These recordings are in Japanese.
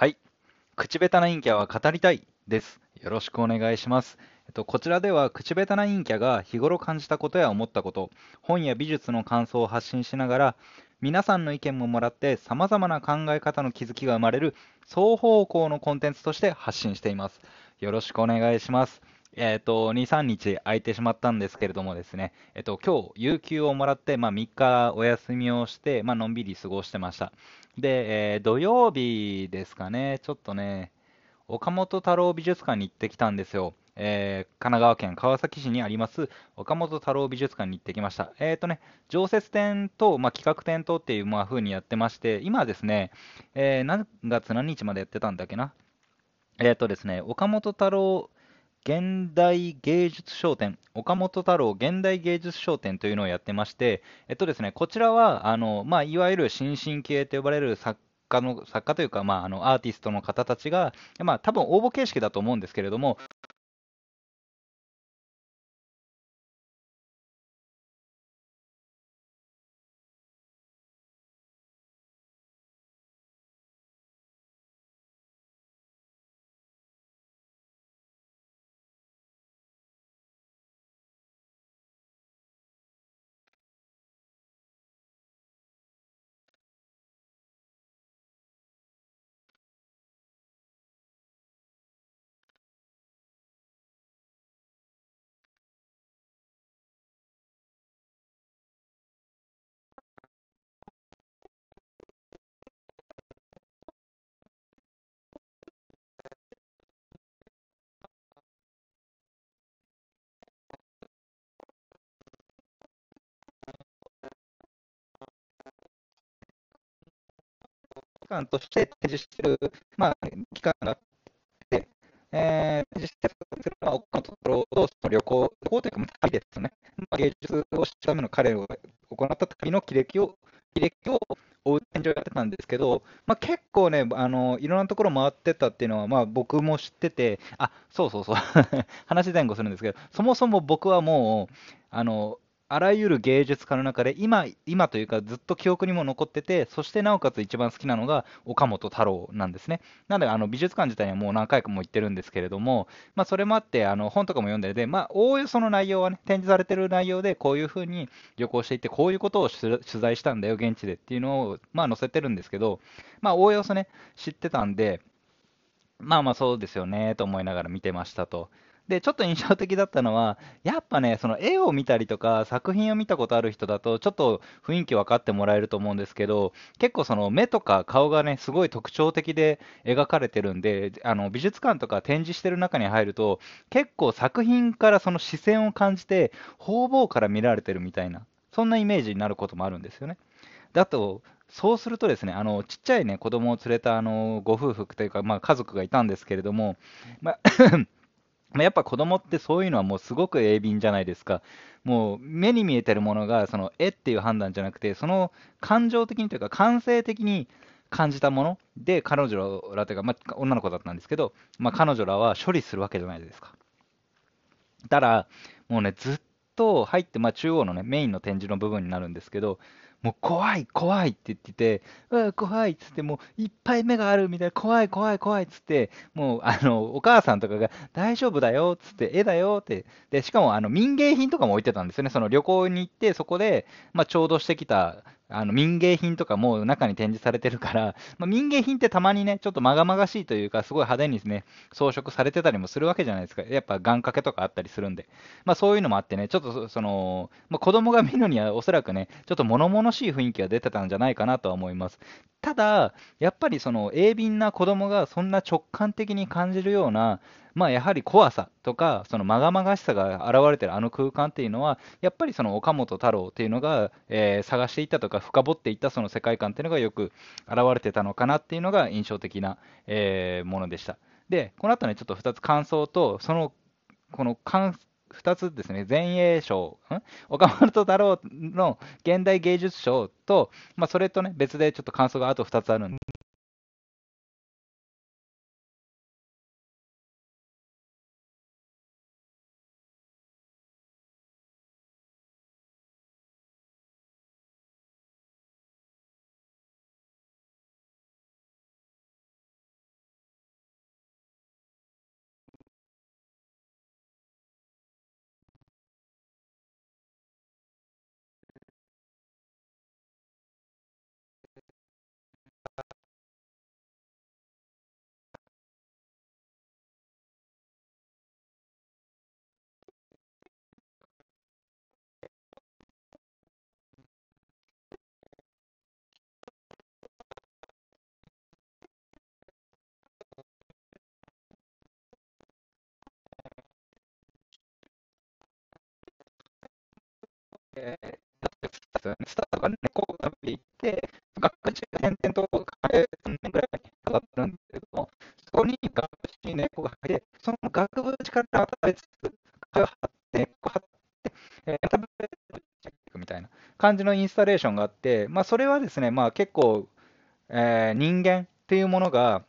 はい。口下手な陰キャは語りたいです。よろしくお願いします。えっと、こちらでは口下手な陰キャが日頃感じたことや思ったこと、本や美術の感想を発信しながら、皆さんの意見ももらって様々な考え方の気づきが生まれる双方向のコンテンツとして発信しています。よろしくお願いします。えっ、と、2、3日空いてしまったんですけれどもですね、えっ、と、今日、有給をもらって、まあ、3日お休みをして、まあのんびり過ごしてました。で、えー土曜日ですかね、ちょっとね、岡本太郎美術館に行ってきたんですよ。えー神奈川県川崎市にあります岡本太郎美術館に行ってきました。えっ、とね、常設展と、まあ、企画展とっていう、まあ、風にやってまして、今ですね、えー何月何日までやってたんだっけな？えっ、とですね、岡本太郎現代芸術商店、岡本太郎現代芸術商店というのをやってまして、えっとですね、こちらは、あの、まあ、いわゆる新進系と呼ばれる作家の、作家というか、まあ、あの、アーティストの方たちが、まあ、多分応募形式だと思うんですけれども、期間として展示している、まあ、期間があって、えー、展示しているのは、岡本太郎とその旅行、旅行というか、旅ですね。まあ、芸術を知るための彼を行った旅の記歴を、履歴を追う展示をやってたんですけど、まあ、結構ね、あのいろんなところ回ってたっていうのは、まあ、僕も知ってて、あそうそうそう 話前後するんですけど、そもそも僕はもう、あのあらゆる芸術家の中で今、今というかずっと記憶にも残ってて、そしてなおかつ一番好きなのが岡本太郎なんですね。なので、あの美術館自体にはもう何回かも行ってるんですけれども、まあ、それもあって、あの本とかも読んでて、まあ、おおよその内容はね、展示されてる内容で、こういうふうに旅行していって、こういうことを取材したんだよ、現地でっていうのを、まあ、載せてるんですけど、まあ、おおよそね、知ってたんで、まあまあそうですよねと思いながら見てましたと。で、ちょっと印象的だったのは、やっぱね、その絵を見たりとか、作品を見たことある人だと、ちょっと雰囲気分かってもらえると思うんですけど、結構その目とか顔がね、すごい特徴的で描かれてるんで、あの美術館とか展示してる中に入ると、結構作品からその視線を感じて、方々から見られてるみたいな、そんなイメージになることもあるんですよね。だと、そうするとですね、あのちっちゃいね、子供を連れたあのご夫婦というか、まあ、家族がいたんですけれども、まあ、やっぱ子供ってそういうのはもうすごく鋭敏じゃないですか。もう目に見えてるものが、その絵っていう判断じゃなくて、その感情的にというか感性的に感じたもので、彼女らというか、まあ、女の子だったんですけど、まあ、彼女らは処理するわけじゃないですか。ただ、もうね、ずっと入って、まあ、中央のね、メインの展示の部分になるんですけど、もう怖い、怖いって言ってて、うわ、怖いっつって、もういっぱい目があるみたいな、怖い、怖い、怖いっつって、もうあのお母さんとかが大丈夫だよっつって、絵だよって、でしかもあの民芸品とかも置いてたんですよね、その旅行に行って、そこで、まあ、ちょうどしてきたあの民芸品とかも中に展示されてるから、まあ、民芸品ってたまにね、ちょっとまがまがしいというか、すごい派手にね、装飾されてたりもするわけじゃないですか。やっぱ願掛けとかあったりするんで。まあそういうのもあってね、ちょっとその、まあ、子供が見るにはおそらくね、ちょっと物々しい雰囲気が出てたんじゃないかなとは思います。ただ、やっぱりその鋭敏な子供がそんな直感的に感じるような、まあ、やはり怖さとか、そのまがまがしさが現れてるあの空間っていうのは、やっぱりその岡本太郎っていうのが、えー、探していったとか、深掘っていったその世界観っていうのがよく現れてたのかなっていうのが印象的な、えー、ものでした。で、この後ね、ちょっと2つ感想と、その、この感2つですね、前衛賞、岡本太郎の現代芸術賞と、まあ、それとね、別でちょっと感想があと2つあるんで、すよね。スタートが猫を食べていって、学地が点々と3年ぐらいかかってるんですけども、そこに学地に猫が入って、その額縁からまた別、が張って、猫張って、えー、食べていくみたいな感じのインスタレーションがあって、まあ、それはですね、まあ、結構、えー、人間っていうものが、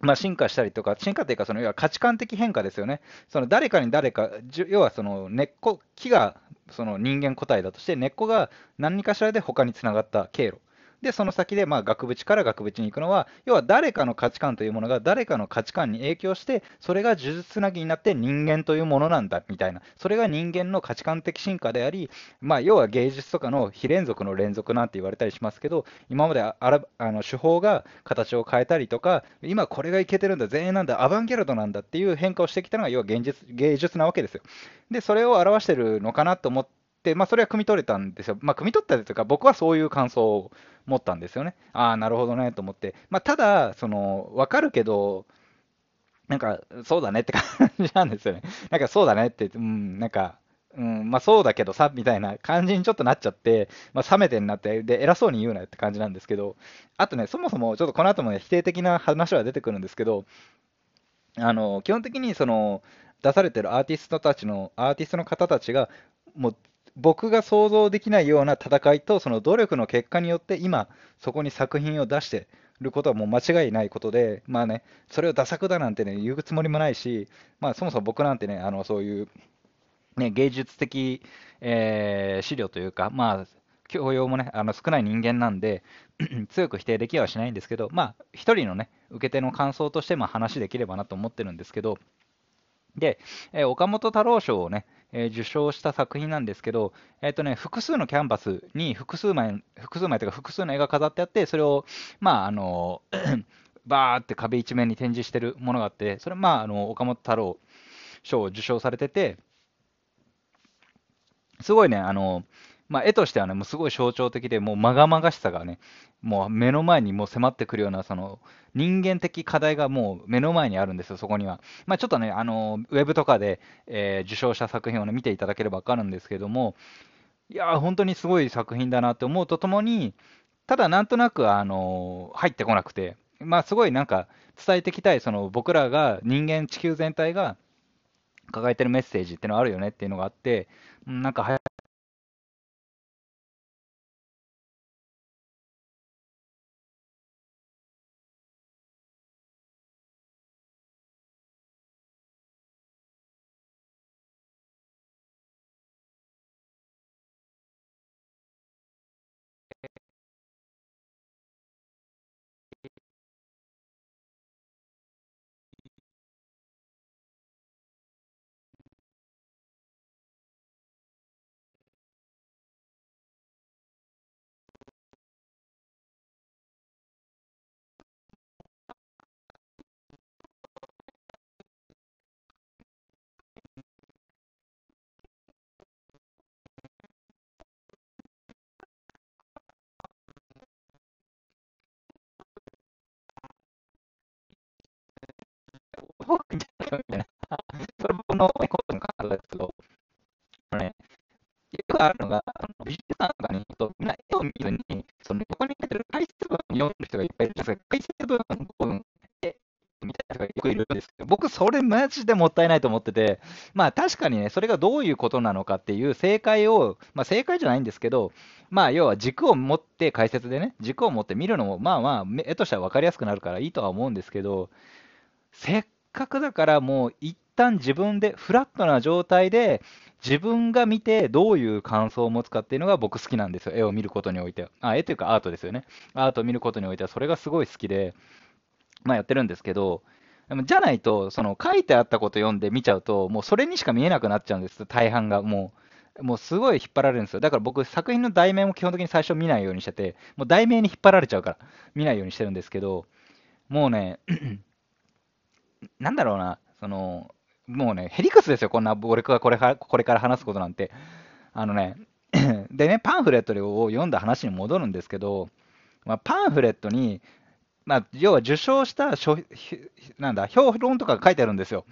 まあ、進化したりとか、進化というか、その要は価値観的変化ですよね。その誰かに誰か、要はその根っこ、木がその人間個体だとして、根っこが何かしらで他につながった経路。で、その先で、まあ、額縁から額縁に行くのは、要は誰かの価値観というものが誰かの価値観に影響して、それが呪術つなぎになって人間というものなんだ、みたいな。それが人間の価値観的進化であり、まあ、要は芸術とかの非連続の連続なんて言われたりしますけど、今まであらあの手法が形を変えたりとか、今これがいけてるんだ、全員なんだ、アバンギャルドなんだっていう変化をしてきたのが、要は現実芸術なわけですよ。で、それを表してるのかなと思って、まあ、それは汲み取れたんですよ。まあ、汲み取ったというか、僕はそういう感想を持ったんですよね。ああ、なるほどね、と思って。まあ、ただ、その、わかるけど、なんか、そうだねって感じなんですよね。なんか、そうだねって、うん、なんか、うん、まあそうだけどさ、みたいな感じにちょっとなっちゃって、まあ冷めてんなって、で、偉そうに言うなって感じなんですけど、あとね、そもそもちょっとこの後もね、否定的な話は出てくるんですけど、あの、基本的にその、出されてるアーティストたちの、アーティストの方たちが、もう僕が想像できないような戦いと、その努力の結果によって、今、そこに作品を出してることはもう間違いないことで、まあね、それをダ作だなんてね、言うつもりもないし、まあそもそも僕なんてね、あのそういう、ね、芸術的、えー、資料というか、まあ、教養もね、あの少ない人間なんで、強く否定できはしないんですけど、まあ、一人のね、受け手の感想としてまあ話できればなと思ってるんですけど、で、えー、岡本太郎賞をね、えー、受賞した作品なんですけど、えーとね、複数のキャンバスに複数枚、複数枚というか複数の絵が飾ってあって、それを、まあ、あの、バーって壁一面に展示してるものがあって、それ、まあ、あの岡本太郎賞を受賞されてて、すごいね、あの、まあ、絵としてはね、もうすごい象徴的で、もうまがまがしさがね、もう目の前にもう迫ってくるような、その人間的課題がもう目の前にあるんですよ、そこには。まあ、ちょっとね、あのウェブとかで、えー、受賞した作品を、ね、見ていただければ分かるんですけども、いや本当にすごい作品だなって思うとともに、ただなんとなく、あの入ってこなくて、まあ、すごいなんか伝えていきたい、その僕らが、人間、地球全体が抱えてるメッセージっていうのがあるよねっていうのがあって、なんか早僕みたいな。それ僕のことの考えですけど、あのね、よくあるのが、あの美術館とかに行くと、みんな絵を見るに、その横に書いてる解説文を読む人がいっぱいいるんですが、解説文の部分、絵みたいな人がよくいるんですけど、僕、それマジでもったいないと思ってて、まあ確かにね、それがどういうことなのかっていう正解を、まあ正解じゃないんですけど、まあ要は軸を持って解説でね、軸を持って見るのも、まあまあ、絵としては分かりやすくなるからいいとは思うんですけど、せっかくだからもう一旦自分でフラットな状態で自分が見てどういう感想を持つかっていうのが僕好きなんですよ。絵を見ることにおいては。あ、絵というかアートですよね。アートを見ることにおいてはそれがすごい好きで、まあやってるんですけど、でもじゃないと、その書いてあったこと読んで見ちゃうと、もうそれにしか見えなくなっちゃうんです、大半が。もう、もうすごい引っ張られるんですよ。だから僕、作品の題名も基本的に最初見ないようにしてて、もう題名に引っ張られちゃうから、見ないようにしてるんですけど、もうね、なんだろうな、その、もうね、ヘリクスですよ、こんな、俺がこれこれから話すことなんて。あのね、でね、パンフレットを読んだ話に戻るんですけど、まあ、パンフレットに、まあ、要は受賞したなんだ評論とか書いてあるんですよ。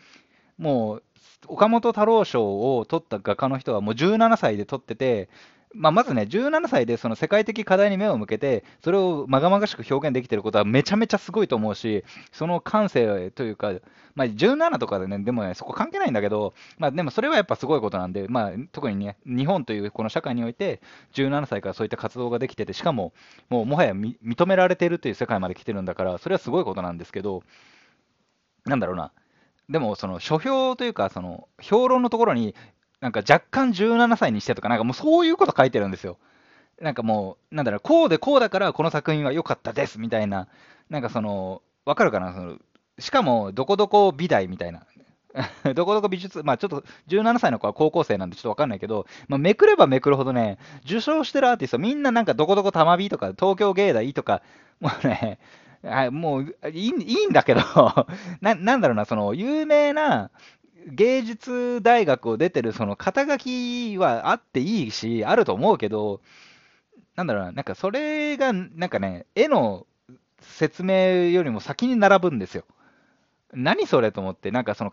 もう岡本太郎賞を取った画家の人はもう17歳で取ってて、まあ、まずね、17歳でその世界的課題に目を向けて、それをまがまがしく表現できてることはめちゃめちゃすごいと思うし、その感性というか、まあ、17とかでね、でもね、そこ関係ないんだけど、まあ、でもそれはやっぱすごいことなんで、まあ、特にね、日本というこの社会において、17歳からそういった活動ができてて、しかも、もうもはや認められているという世界まで来てるんだから、それはすごいことなんですけど、なんだろうな、でも、その書評というか、その評論のところに、なんか若干17歳にしてとか、なんかもうそういうこと書いてるんですよ。なんかもう、なんだろう、こうでこうだからこの作品は良かったですみたいな、なんかその、わかるかな？そのしかも、どこどこ美大みたいな。どこどこ美術、まあちょっと17歳の子は高校生なんでちょっとわかんないけど、まあ、めくればめくるほどね、受賞してるアーティストみんななんかどこどこたまびとか東京芸大とか、もうね、はい、もういいいいんだけど な、なんだろうな、その有名な芸術大学を出てるその肩書きはあっていいし、あると思うけど、なんだろうな、なんかそれが、なんかね、絵の説明よりも先に並ぶんですよ。何それと思って、なんかその